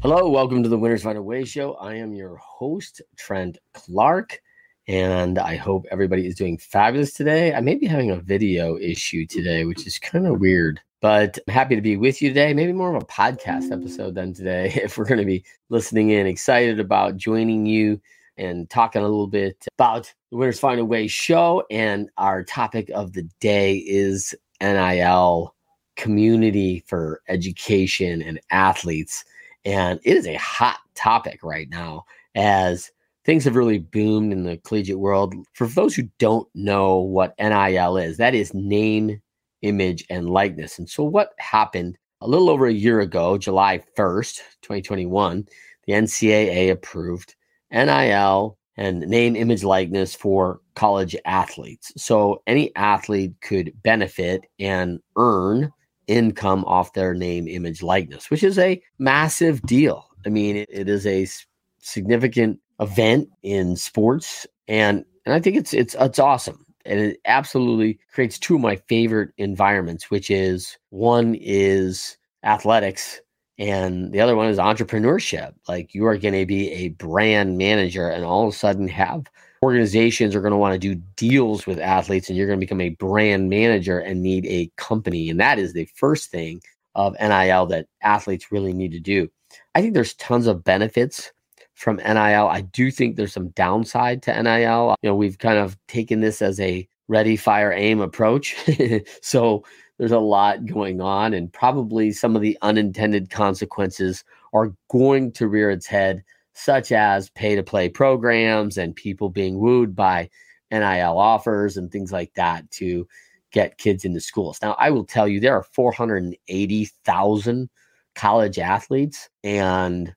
Hello, welcome to the Winners Find a Way show. I am your host, Trent Clark, and I hope everybody is doing fabulous today. I may be having a video issue today, which is kind of weird, but I'm happy to be with you today. Maybe more of a podcast episode than today if we're going to be listening in. Excited about joining you and talking a little bit about the Winners Find a Way show. And our topic of the day is NIL community for education and athletes. And it is a hot topic right now as things have really boomed in the collegiate world. For those who don't know what NIL is, that is name, image, and likeness. And so, what happened a little over a year ago, July 1st, 2021, the NCAA approved NIL and name, image, likeness for college athletes. So, any athlete could benefit and earn income off their name, image, likeness, which is a massive deal. I mean, it, it is a significant event in sports, and and I think it's it's it's awesome. And it absolutely creates two of my favorite environments, which is one is athletics and the other one is entrepreneurship. Like you are going to be a brand manager and all of a sudden have organizations are going to want to do deals with athletes and you're going to become a brand manager and need a company. And that is the first thing of NIL that athletes really need to do. I think there's tons of benefits from NIL. I do think there's some downside to NIL. You know, we've kind of taken this as a ready, fire, aim approach. so there's a lot going on, and probably some of the unintended consequences are going to rear its head such as pay to play programs and people being wooed by NIL offers and things like that to get kids into schools. Now, I will tell you, there are 480,000 college athletes, and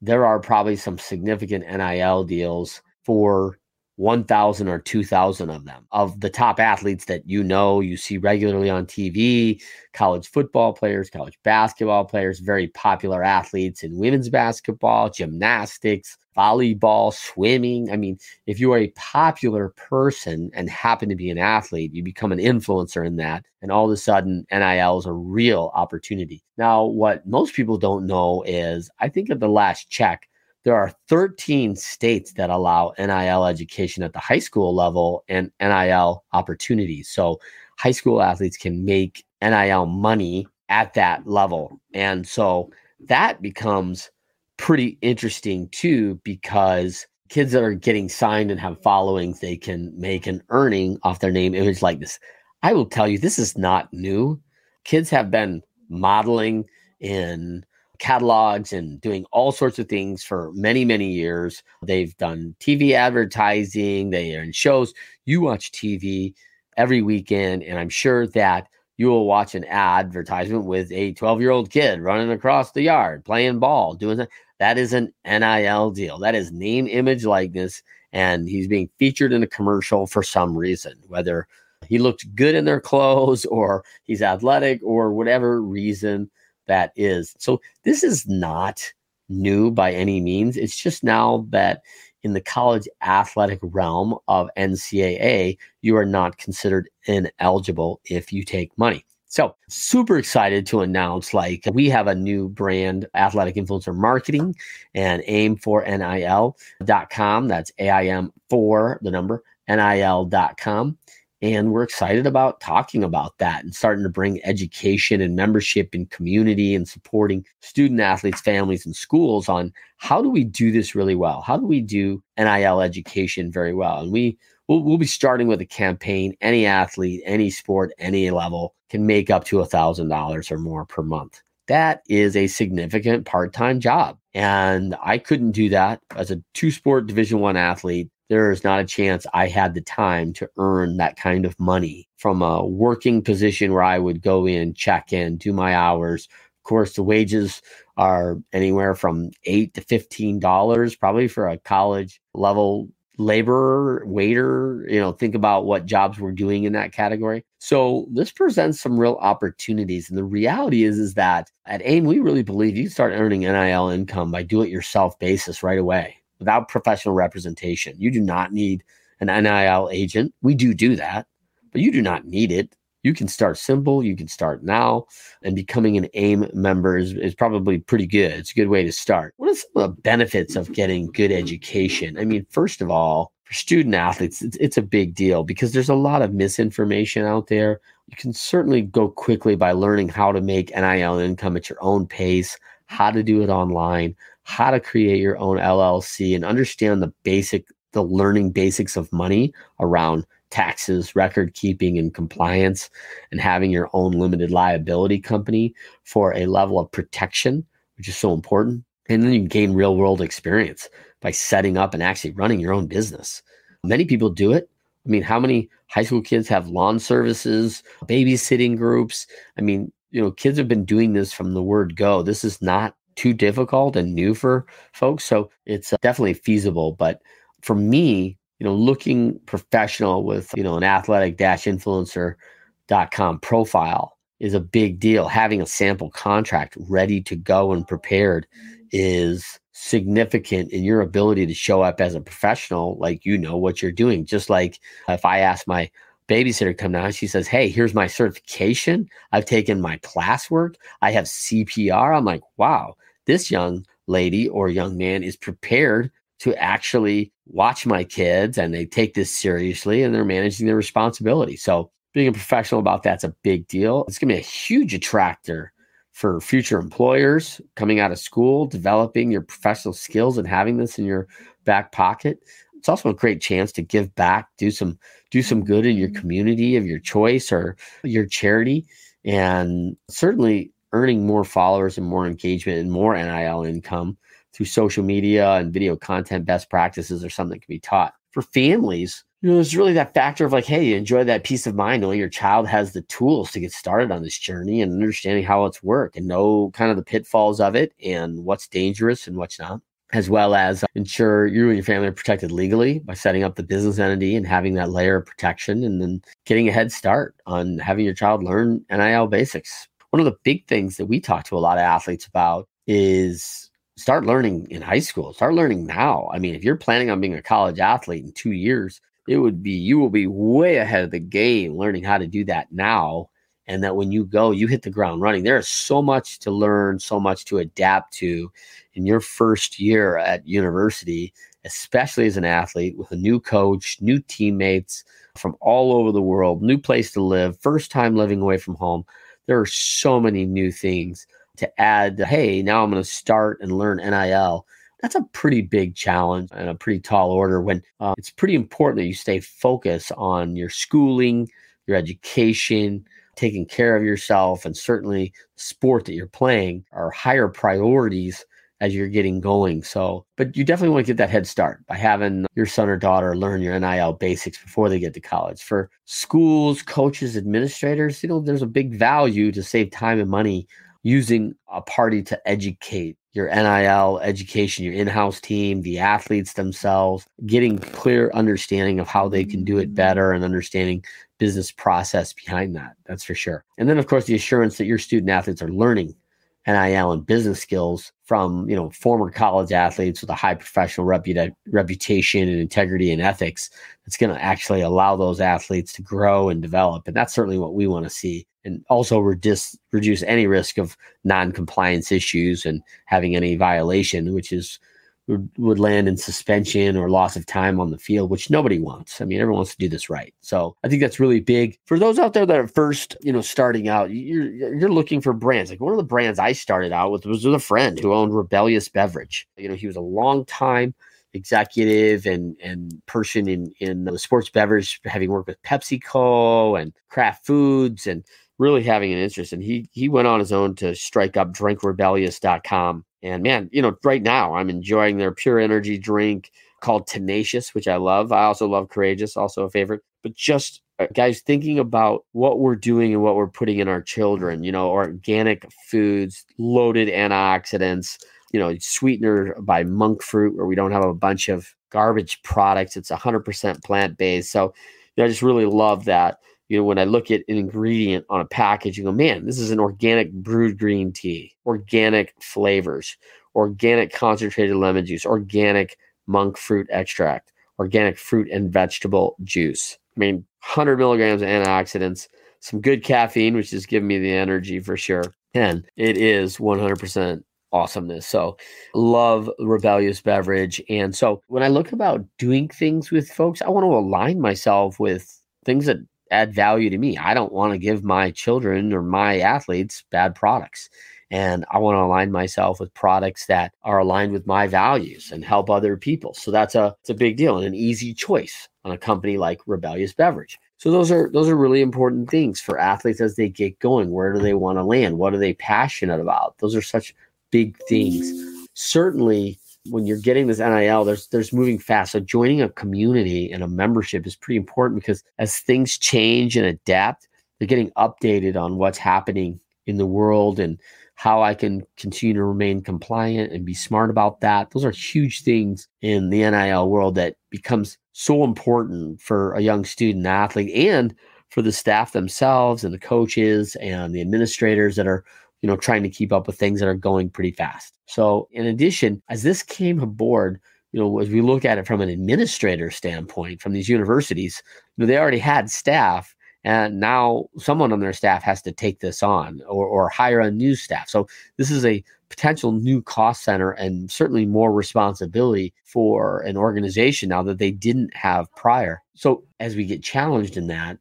there are probably some significant NIL deals for 1,000 or 2,000 of them. Of the top athletes that you know, you see regularly on TV, college football players, college basketball players, very popular athletes in women's basketball, gymnastics, volleyball, swimming. I mean, if you are a popular person and happen to be an athlete, you become an influencer in that. And all of a sudden, NIL is a real opportunity. Now, what most people don't know is I think at the last check, there are 13 states that allow NIL education at the high school level and NIL opportunities. So high school athletes can make NIL money at that level. And so that becomes pretty interesting too, because kids that are getting signed and have followings, they can make an earning off their name image likeness. I will tell you, this is not new. Kids have been modeling in catalogs and doing all sorts of things for many, many years. They've done TV advertising, they are in shows. You watch TV every weekend, and I'm sure that you will watch an advertisement with a 12 year old kid running across the yard, playing ball, doing that. That is an NIL deal. That is name, image, likeness. And he's being featured in a commercial for some reason, whether he looked good in their clothes or he's athletic or whatever reason that is. So this is not new by any means. It's just now that in the college athletic realm of NCAA, you are not considered ineligible if you take money. So, super excited to announce like we have a new brand, Athletic Influencer Marketing, and aim for NIL.com. That's AIM for the number NIL.com. And we're excited about talking about that and starting to bring education and membership and community and supporting student athletes, families, and schools on how do we do this really well? How do we do NIL education very well? And we we'll, we'll be starting with a campaign. Any athlete, any sport, any level can make up to a thousand dollars or more per month. That is a significant part-time job. And I couldn't do that as a two-sport division one athlete there is not a chance I had the time to earn that kind of money from a working position where I would go in, check in, do my hours. Of course, the wages are anywhere from eight to fifteen dollars, probably for a college level laborer, waiter. You know, think about what jobs we're doing in that category. So this presents some real opportunities. And the reality is, is that at AIM, we really believe you start earning NIL income by do-it-yourself basis right away without professional representation. You do not need an NIL agent. We do do that, but you do not need it. You can start simple. You can start now, and becoming an AIM member is, is probably pretty good. It's a good way to start. What are some of the benefits of getting good education? I mean, first of all, for student athletes, it's, it's a big deal because there's a lot of misinformation out there. You can certainly go quickly by learning how to make NIL income at your own pace, how to do it online, how to create your own LLC and understand the basic, the learning basics of money around taxes, record keeping, and compliance, and having your own limited liability company for a level of protection, which is so important. And then you gain real world experience by setting up and actually running your own business. Many people do it. I mean, how many high school kids have lawn services, babysitting groups? I mean, you know, kids have been doing this from the word go. This is not too difficult and new for folks. So it's uh, definitely feasible. But for me, you know, looking professional with, you know, an athletic dash influencer.com profile is a big deal. Having a sample contract ready to go and prepared is significant in your ability to show up as a professional, like you know what you're doing. Just like if I ask my babysitter come down. She says, Hey, here's my certification. I've taken my classwork. I have CPR. I'm like, wow, this young lady or young man is prepared to actually watch my kids and they take this seriously and they're managing their responsibility. So being a professional about that's a big deal. It's going to be a huge attractor for future employers coming out of school, developing your professional skills and having this in your back pocket. It's also a great chance to give back, do some do some good in your mm-hmm. community of your choice or your charity. And certainly earning more followers and more engagement and more NIL income through social media and video content best practices are something that can be taught. For families, you know, there's really that factor of like, hey, you enjoy that peace of mind knowing your child has the tools to get started on this journey and understanding how it's work and know kind of the pitfalls of it and what's dangerous and what's not as well as uh, ensure you and your family are protected legally by setting up the business entity and having that layer of protection and then getting a head start on having your child learn NIL basics. One of the big things that we talk to a lot of athletes about is start learning in high school, start learning now. I mean, if you're planning on being a college athlete in two years, it would be you will be way ahead of the game learning how to do that now and that when you go you hit the ground running there is so much to learn so much to adapt to in your first year at university, especially as an athlete with a new coach, new teammates from all over the world, new place to live, first time living away from home. There are so many new things to add. Hey, now I'm going to start and learn NIL. That's a pretty big challenge and a pretty tall order when uh, it's pretty important that you stay focused on your schooling, your education, taking care of yourself, and certainly sport that you're playing are higher priorities as you're getting going. So, but you definitely want to get that head start by having your son or daughter learn your NIL basics before they get to college. For schools, coaches, administrators, you know, there's a big value to save time and money using a party to educate your NIL education, your in house team, the athletes themselves, getting clear understanding of how they can do it mm-hmm. better and understanding business process behind that. That's for sure. And then, of course, the assurance that your student athletes are learning NIL and business skills from you know former college athletes with a high professional reputa- reputation and integrity and ethics that's going to actually allow those athletes to grow and develop and that's certainly what we want to see and also reduce reduce any risk of non-compliance issues and having any violation which is would land in suspension or loss of time on the field, which nobody wants. I mean, everyone wants to do this right. So I think that's really big for those out there that are first, you know, starting out. You're you're looking for brands. Like one of the brands I started out with was with a friend who owned Rebellious Beverage. You know, he was a long time executive and and person in in the sports beverage, having worked with PepsiCo and Kraft Foods and really having an interest. And he he went on his own to strike up drinkrebellious.com. And man, you know, right now I'm enjoying their pure energy drink called Tenacious, which I love. I also love Courageous, also a favorite. But just uh, guys thinking about what we're doing and what we're putting in our children, you know, organic foods, loaded antioxidants, you know, sweetener by monk fruit, where we don't have a bunch of garbage products. It's 100% plant based. So you know, I just really love that. You know, when I look at an ingredient on a package, you go, man, this is an organic brewed green tea, organic flavors, organic concentrated lemon juice, organic monk fruit extract, organic fruit and vegetable juice. I mean, 100 milligrams of antioxidants, some good caffeine, which is giving me the energy for sure. And it is 100% awesomeness. So, love rebellious beverage. And so, when I look about doing things with folks, I want to align myself with things that add value to me. I don't want to give my children or my athletes bad products. And I want to align myself with products that are aligned with my values and help other people. So that's a it's a big deal and an easy choice on a company like Rebellious Beverage. So those are those are really important things for athletes as they get going. Where do they want to land? What are they passionate about? Those are such big things. Certainly when you're getting this NIL, there's there's moving fast. So joining a community and a membership is pretty important because as things change and adapt, they're getting updated on what's happening in the world and how I can continue to remain compliant and be smart about that. Those are huge things in the NIL world that becomes so important for a young student athlete and for the staff themselves and the coaches and the administrators that are you know trying to keep up with things that are going pretty fast. So in addition, as this came aboard, you know, as we look at it from an administrator standpoint from these universities, you know, they already had staff and now someone on their staff has to take this on or, or hire a new staff so this is a potential new cost center and certainly more responsibility for an organization now that they didn't have prior so as we get challenged in that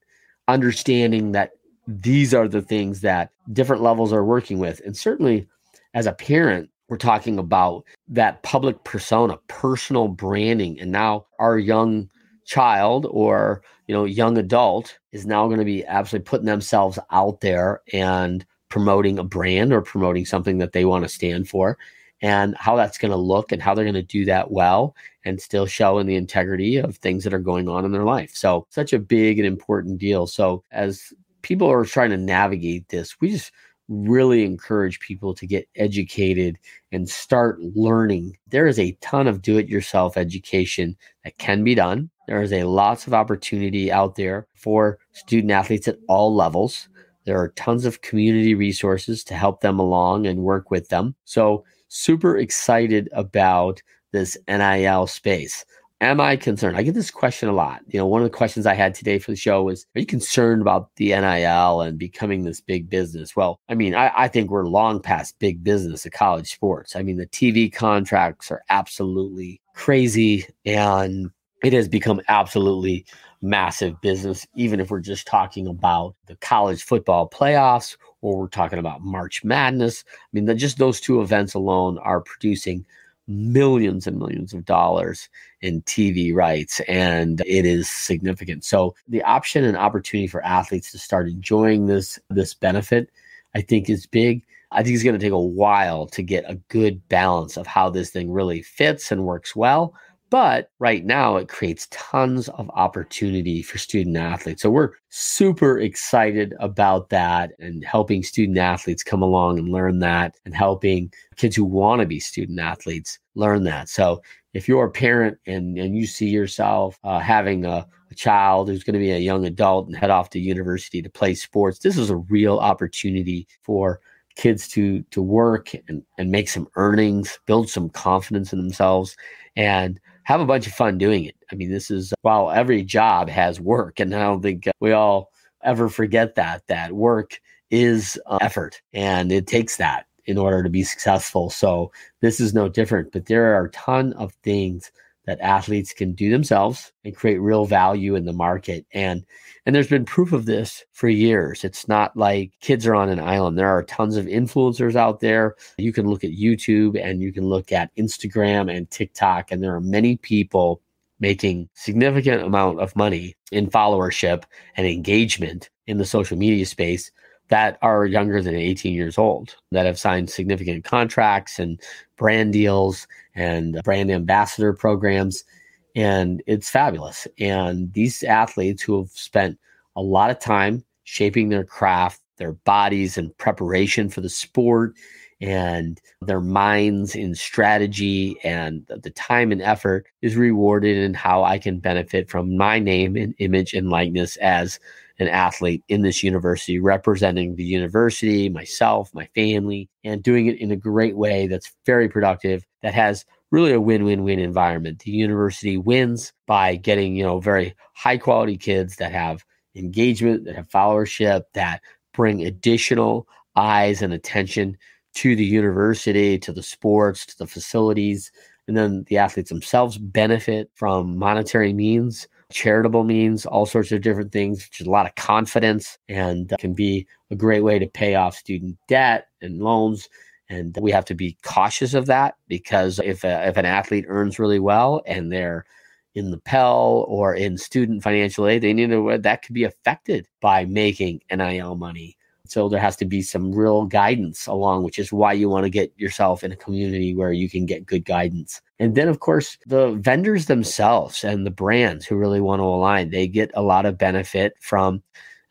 understanding that these are the things that different levels are working with. And certainly as a parent we're talking about that public persona personal branding. And now our young child or you know young adult is now going to be absolutely putting themselves out there and promoting a brand or promoting something that they want to stand for. And how that's going to look and how they're going to do that well and still show in the integrity of things that are going on in their life. So such a big and important deal. So as people are trying to navigate this we just really encourage people to get educated and start learning. There is a ton of do it yourself education that can be done. There is a lots of opportunity out there for student athletes at all levels. There are tons of community resources to help them along and work with them. So, super excited about this NIL space. Am I concerned? I get this question a lot. You know, one of the questions I had today for the show was Are you concerned about the NIL and becoming this big business? Well, I mean, I, I think we're long past big business of college sports. I mean, the TV contracts are absolutely crazy and it has become absolutely massive business, even if we're just talking about the college football playoffs or we're talking about March Madness. I mean, the, just those two events alone are producing millions and millions of dollars in TV rights, and it is significant. So the option and opportunity for athletes to start enjoying this this benefit, I think, is big. I think it's going to take a while to get a good balance of how this thing really fits and works well. But right now, it creates tons of opportunity for student athletes. So we're super excited about that and helping student athletes come along and learn that and helping kids who want to be student athletes learn that. So if you're a parent and, and you see yourself uh, having a, a child who's going to be a young adult and head off to university to play sports, this is a real opportunity for kids to to work and, and make some earnings, build some confidence in themselves, and have a bunch of fun doing it. I mean, this is while every job has work, and I don't think we all ever forget that that work is uh, effort, and it takes that in order to be successful. So this is no different. But there are a ton of things that athletes can do themselves and create real value in the market. And and there's been proof of this for years. It's not like kids are on an island. There are tons of influencers out there. You can look at YouTube and you can look at Instagram and TikTok, and there are many people making significant amount of money in followership and engagement in the social media space that are younger than 18 years old that have signed significant contracts and brand deals and brand ambassador programs. And it's fabulous. And these athletes who have spent a lot of time shaping their craft their bodies in preparation for the sport and their minds in strategy and the time and effort is rewarded in how I can benefit from my name and image and likeness as an athlete in this university, representing the university, myself, my family, and doing it in a great way that's very productive, that has really a win-win-win environment. The university wins by getting, you know, very high quality kids that have engagement, that have followership, that bring additional eyes and attention to the university, to the sports, to the facilities. And then the athletes themselves benefit from monetary means, charitable means, all sorts of different things, which is a lot of confidence and uh, can be a great way to pay off student debt and loans. And we have to be cautious of that because if, a, if an athlete earns really well and they're in the Pell or in student financial aid, they need to that could be affected by making NIL money so there has to be some real guidance along, which is why you want to get yourself in a community where you can get good guidance. And then, of course, the vendors themselves and the brands who really want to align, they get a lot of benefit from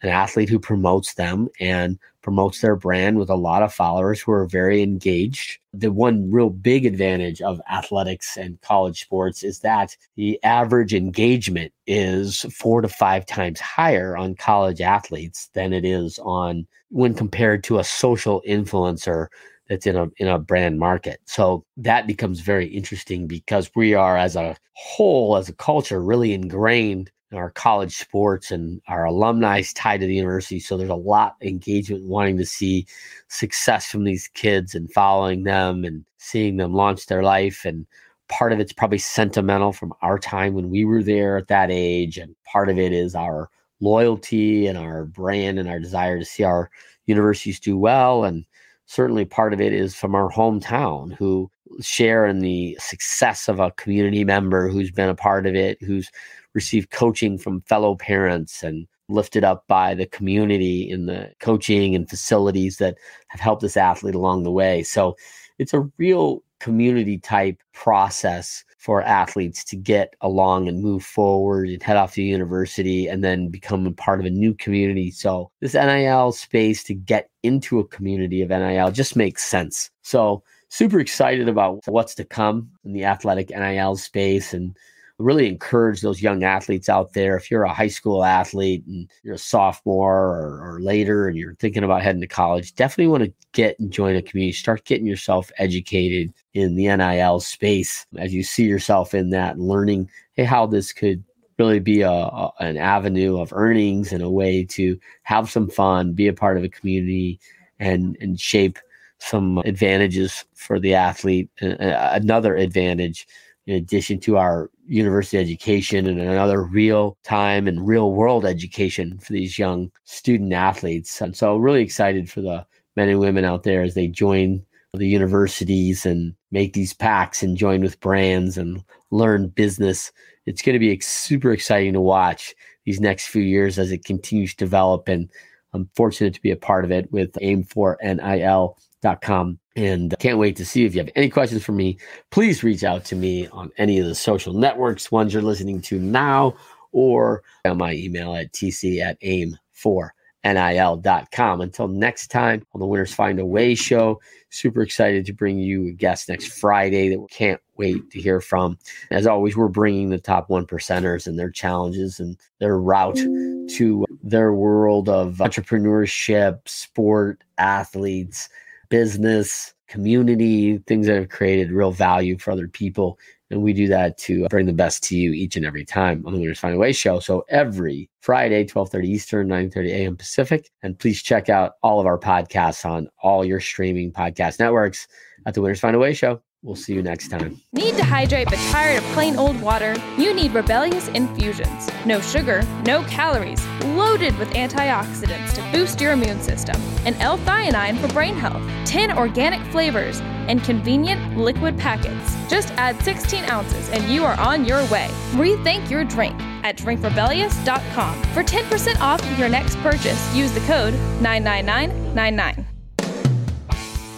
an athlete who promotes them and promotes their brand with a lot of followers who are very engaged. The one real big advantage of athletics and college sports is that the average engagement is four to five times higher on college athletes than it is on when compared to a social influencer that's in a in a brand market. So that becomes very interesting because we are as a whole as a culture really ingrained our college sports and our alumni tied to the university. So there's a lot of engagement, wanting to see success from these kids and following them and seeing them launch their life. And part of it's probably sentimental from our time when we were there at that age. And part of it is our loyalty and our brand and our desire to see our universities do well. And certainly part of it is from our hometown who share in the success of a community member who's been a part of it, who's received coaching from fellow parents and lifted up by the community in the coaching and facilities that have helped this athlete along the way. So it's a real community type process for athletes to get along and move forward and head off to university and then become a part of a new community. So this NIL space to get into a community of NIL just makes sense. So super excited about what's to come in the athletic NIL space and really encourage those young athletes out there. If you're a high school athlete and you're a sophomore or, or, later and you're thinking about heading to college, definitely want to get and join a community. Start getting yourself educated in the NIL space as you see yourself in that learning hey, how this could really be a, a, an avenue of earnings and a way to have some fun, be a part of a community, and and shape some advantages for the athlete. Another advantage in addition to our university education and another real time and real world education for these young student athletes. And so, really excited for the men and women out there as they join the universities and make these packs and join with brands and learn business. It's going to be super exciting to watch these next few years as it continues to develop. And I'm fortunate to be a part of it with aim4nil.com and uh, can't wait to see if you have any questions for me. Please reach out to me on any of the social networks, ones you're listening to now, or on my email at tc at aim4nil.com. Until next time on the Winners Find a Way show, super excited to bring you a guest next Friday that we can't wait to hear from. As always, we're bringing the top one percenters and their challenges and their route to their world of entrepreneurship, sport, athletes business, community, things that have created real value for other people. And we do that to bring the best to you each and every time on the Winners Find a Way show. So every Friday, 1230 Eastern, 930 a.m. Pacific. And please check out all of our podcasts on all your streaming podcast networks at the Winners Find a Way show. We'll see you next time. Need to hydrate but tired of plain old water? You need Rebellious Infusions. No sugar, no calories, loaded with antioxidants to boost your immune system, and L-theanine for brain health, 10 organic flavors, and convenient liquid packets. Just add 16 ounces and you are on your way. Rethink your drink at drinkrebellious.com. For 10% off of your next purchase, use the code 99999.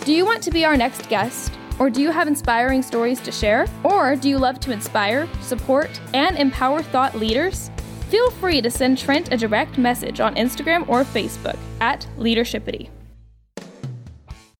Do you want to be our next guest? Or do you have inspiring stories to share? Or do you love to inspire, support, and empower thought leaders? Feel free to send Trent a direct message on Instagram or Facebook at Leadershipity.